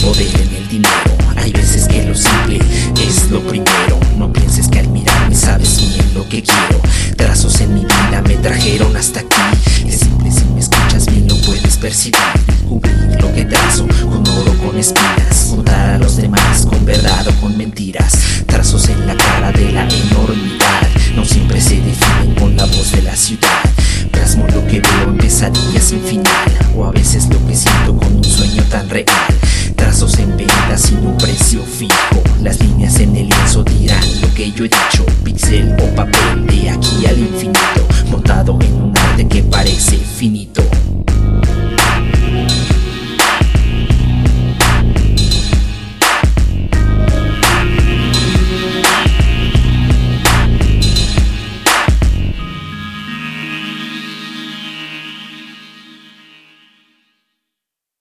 poder en el dinero. Hay veces que lo simple es lo primero. No pienses que al mirarme sabes bien lo que quiero. Trazos en mi vida me trajeron hasta aquí. Es simple si me escuchas bien lo puedes percibir. Cubrir lo que trazo con oro con espinas. Contar a los demás con verdad o con mentiras. Trazos en la cara de la enormidad. No siempre se definen con la voz de la ciudad. Trasmo lo que veo en pesadillas sin final. O a veces lo que siento con fijo. Las líneas en el lienzo dirán lo que yo he dicho. Pixel o papel de aquí al infinito. Montado en un arte que parece finito.